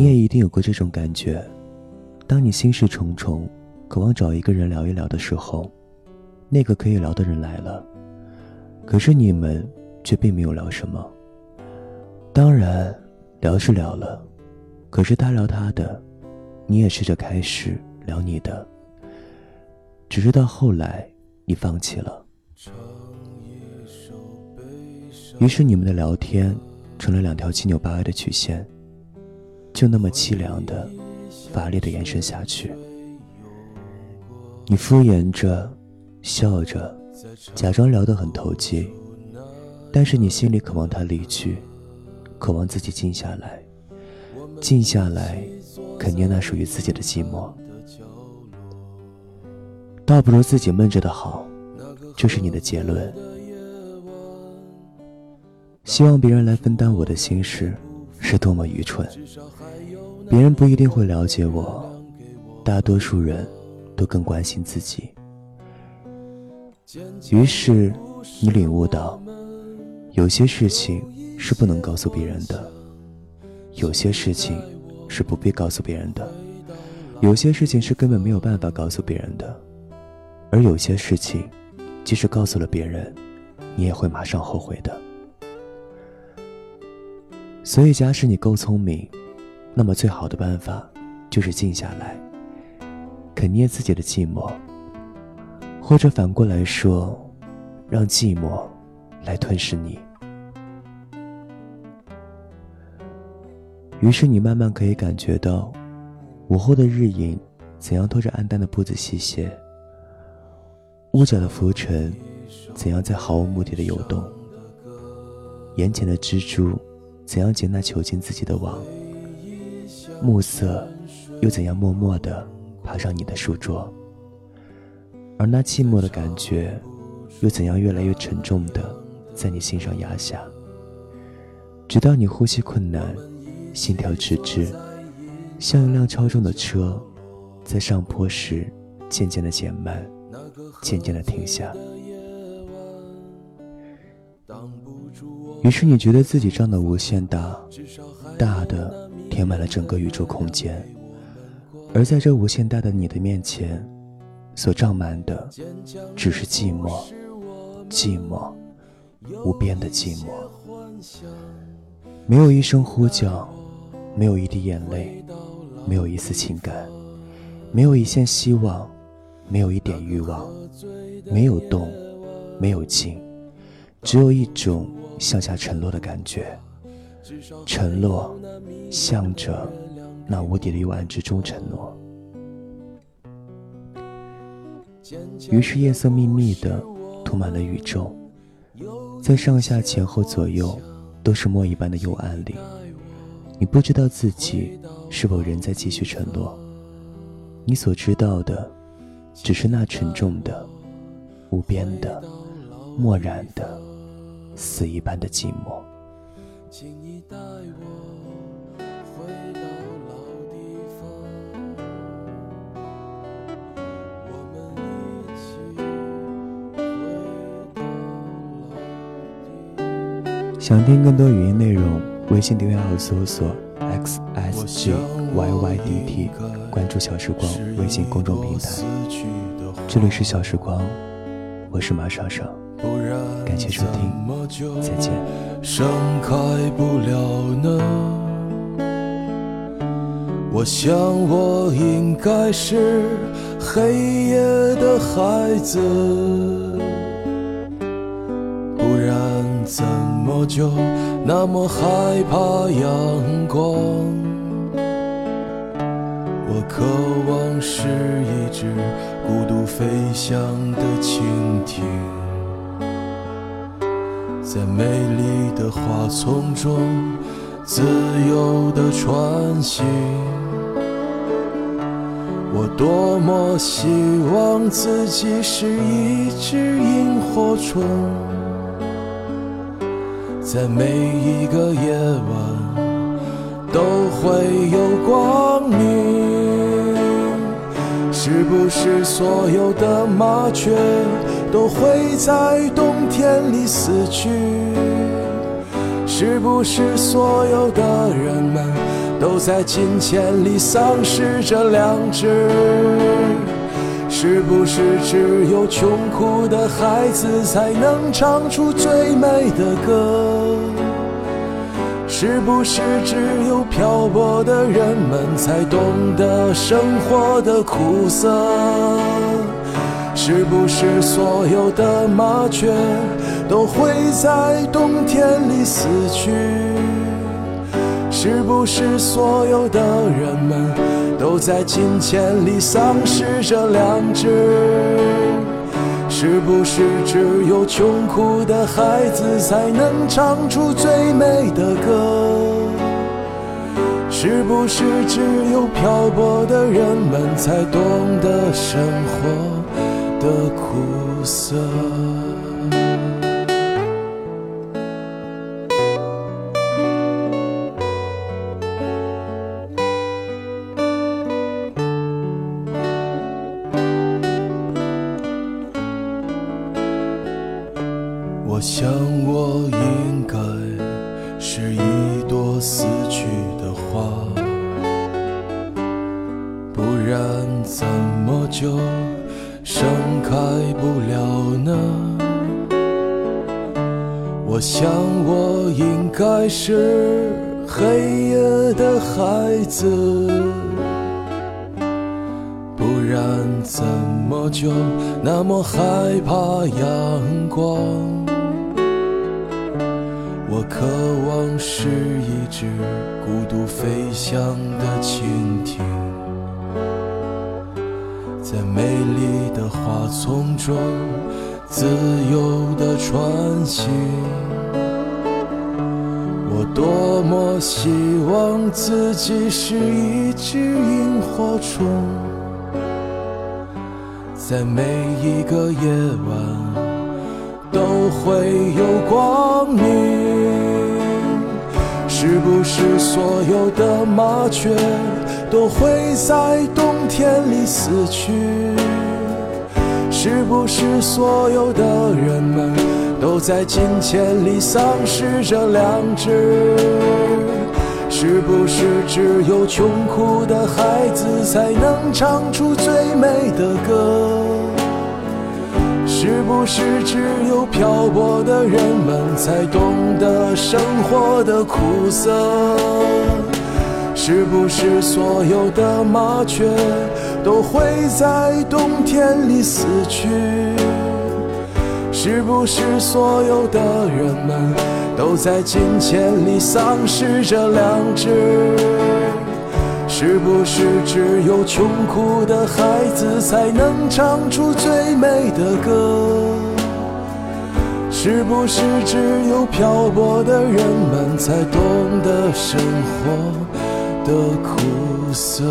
你也一定有过这种感觉：当你心事重重，渴望找一个人聊一聊的时候，那个可以聊的人来了，可是你们却并没有聊什么。当然，聊是聊了，可是他聊他的，你也试着开始聊你的，只是到后来你放弃了。于是你们的聊天成了两条七扭八歪的曲线，就那么凄凉的、乏力的延伸下去。你敷衍着，笑着，假装聊得很投机，但是你心里渴望他离去。渴望自己静下来，静下来，肯定那属于自己的寂寞。倒不如自己闷着的好，这是你的结论。希望别人来分担我的心事，是多么愚蠢！别人不一定会了解我，大多数人都更关心自己。于是，你领悟到，有些事情。是不能告诉别人的，有些事情是不必告诉别人的，有些事情是根本没有办法告诉别人的，而有些事情，即使告诉了别人，你也会马上后悔的。所以，假使你够聪明，那么最好的办法就是静下来，肯捏自己的寂寞，或者反过来说，让寂寞来吞噬你。于是你慢慢可以感觉到，午后的日影怎样拖着暗淡的步子西斜，屋角的浮尘怎样在毫无目的的游动，眼前的蜘蛛怎样紧那囚禁自己的网，暮色又怎样默默地爬上你的书桌，而那寂寞的感觉又怎样越来越沉重的在你心上压下，直到你呼吸困难。心跳迟滞，像一辆超重的车，在上坡时渐渐的减慢，渐渐的停下。于是你觉得自己胀得无限大，大的填满了整个宇宙空间，而在这无限大的你的面前，所胀满的只是寂寞，寂寞，无边的寂寞，没有一声呼叫。没有一滴眼泪，没有一丝情感，没有一线希望，没有一点欲望，没有动，没有静，只有一种向下沉落的感觉。沉落，向着那无底的幽暗之中沉落。于是夜色密密的涂满了宇宙，在上下前后左右都是墨一般的幽暗里。你不知道自己是否仍在继续沉落，你所知道的，只是那沉重的、无边的、漠然的、死一般的寂寞。想听更多语音内容。微信订阅号搜索 x s g y y d t，关注小时光微信公众平台。这里是小时光，我是马莎莎，感谢收听，再见。盛开不了呢？我想我应该是黑夜的孩子，不然怎么就？那么害怕阳光，我渴望是一只孤独飞翔的蜻蜓，在美丽的花丛中自由地穿行。我多么希望自己是一只萤火虫。在每一个夜晚都会有光明，是不是所有的麻雀都会在冬天里死去？是不是所有的人们都在金钱里丧失着良知。是不是只有穷苦的孩子才能唱出最美的歌？是不是只有漂泊的人们才懂得生活的苦涩？是不是所有的麻雀都会在冬天里死去？是不是所有的人们都在金钱里丧失着良知？是不是只有穷苦的孩子才能唱出最美的歌？是不是只有漂泊的人们才懂得生活的苦涩？一朵死去的花，不然怎么就盛开不了呢？我想，我应该是黑夜的孩子，不然怎么就那么害怕阳光？我渴望是一只孤独飞翔的蜻蜓，在美丽的花丛中自由地穿行。我多么希望自己是一只萤火虫，在每一个夜晚。都会有光明，是不是所有的麻雀都会在冬天里死去？是不是所有的人们都在金钱里丧失着良知？是不是只有穷苦的孩子才能唱出最美的歌？是不是只有漂泊的人们才懂得生活的苦涩？是不是所有的麻雀都会在冬天里死去？是不是所有的人们都在金钱里丧失着良知？是不是只有穷苦的孩子才能唱出最美的歌？是不是只有漂泊的人们才懂得生活的苦涩？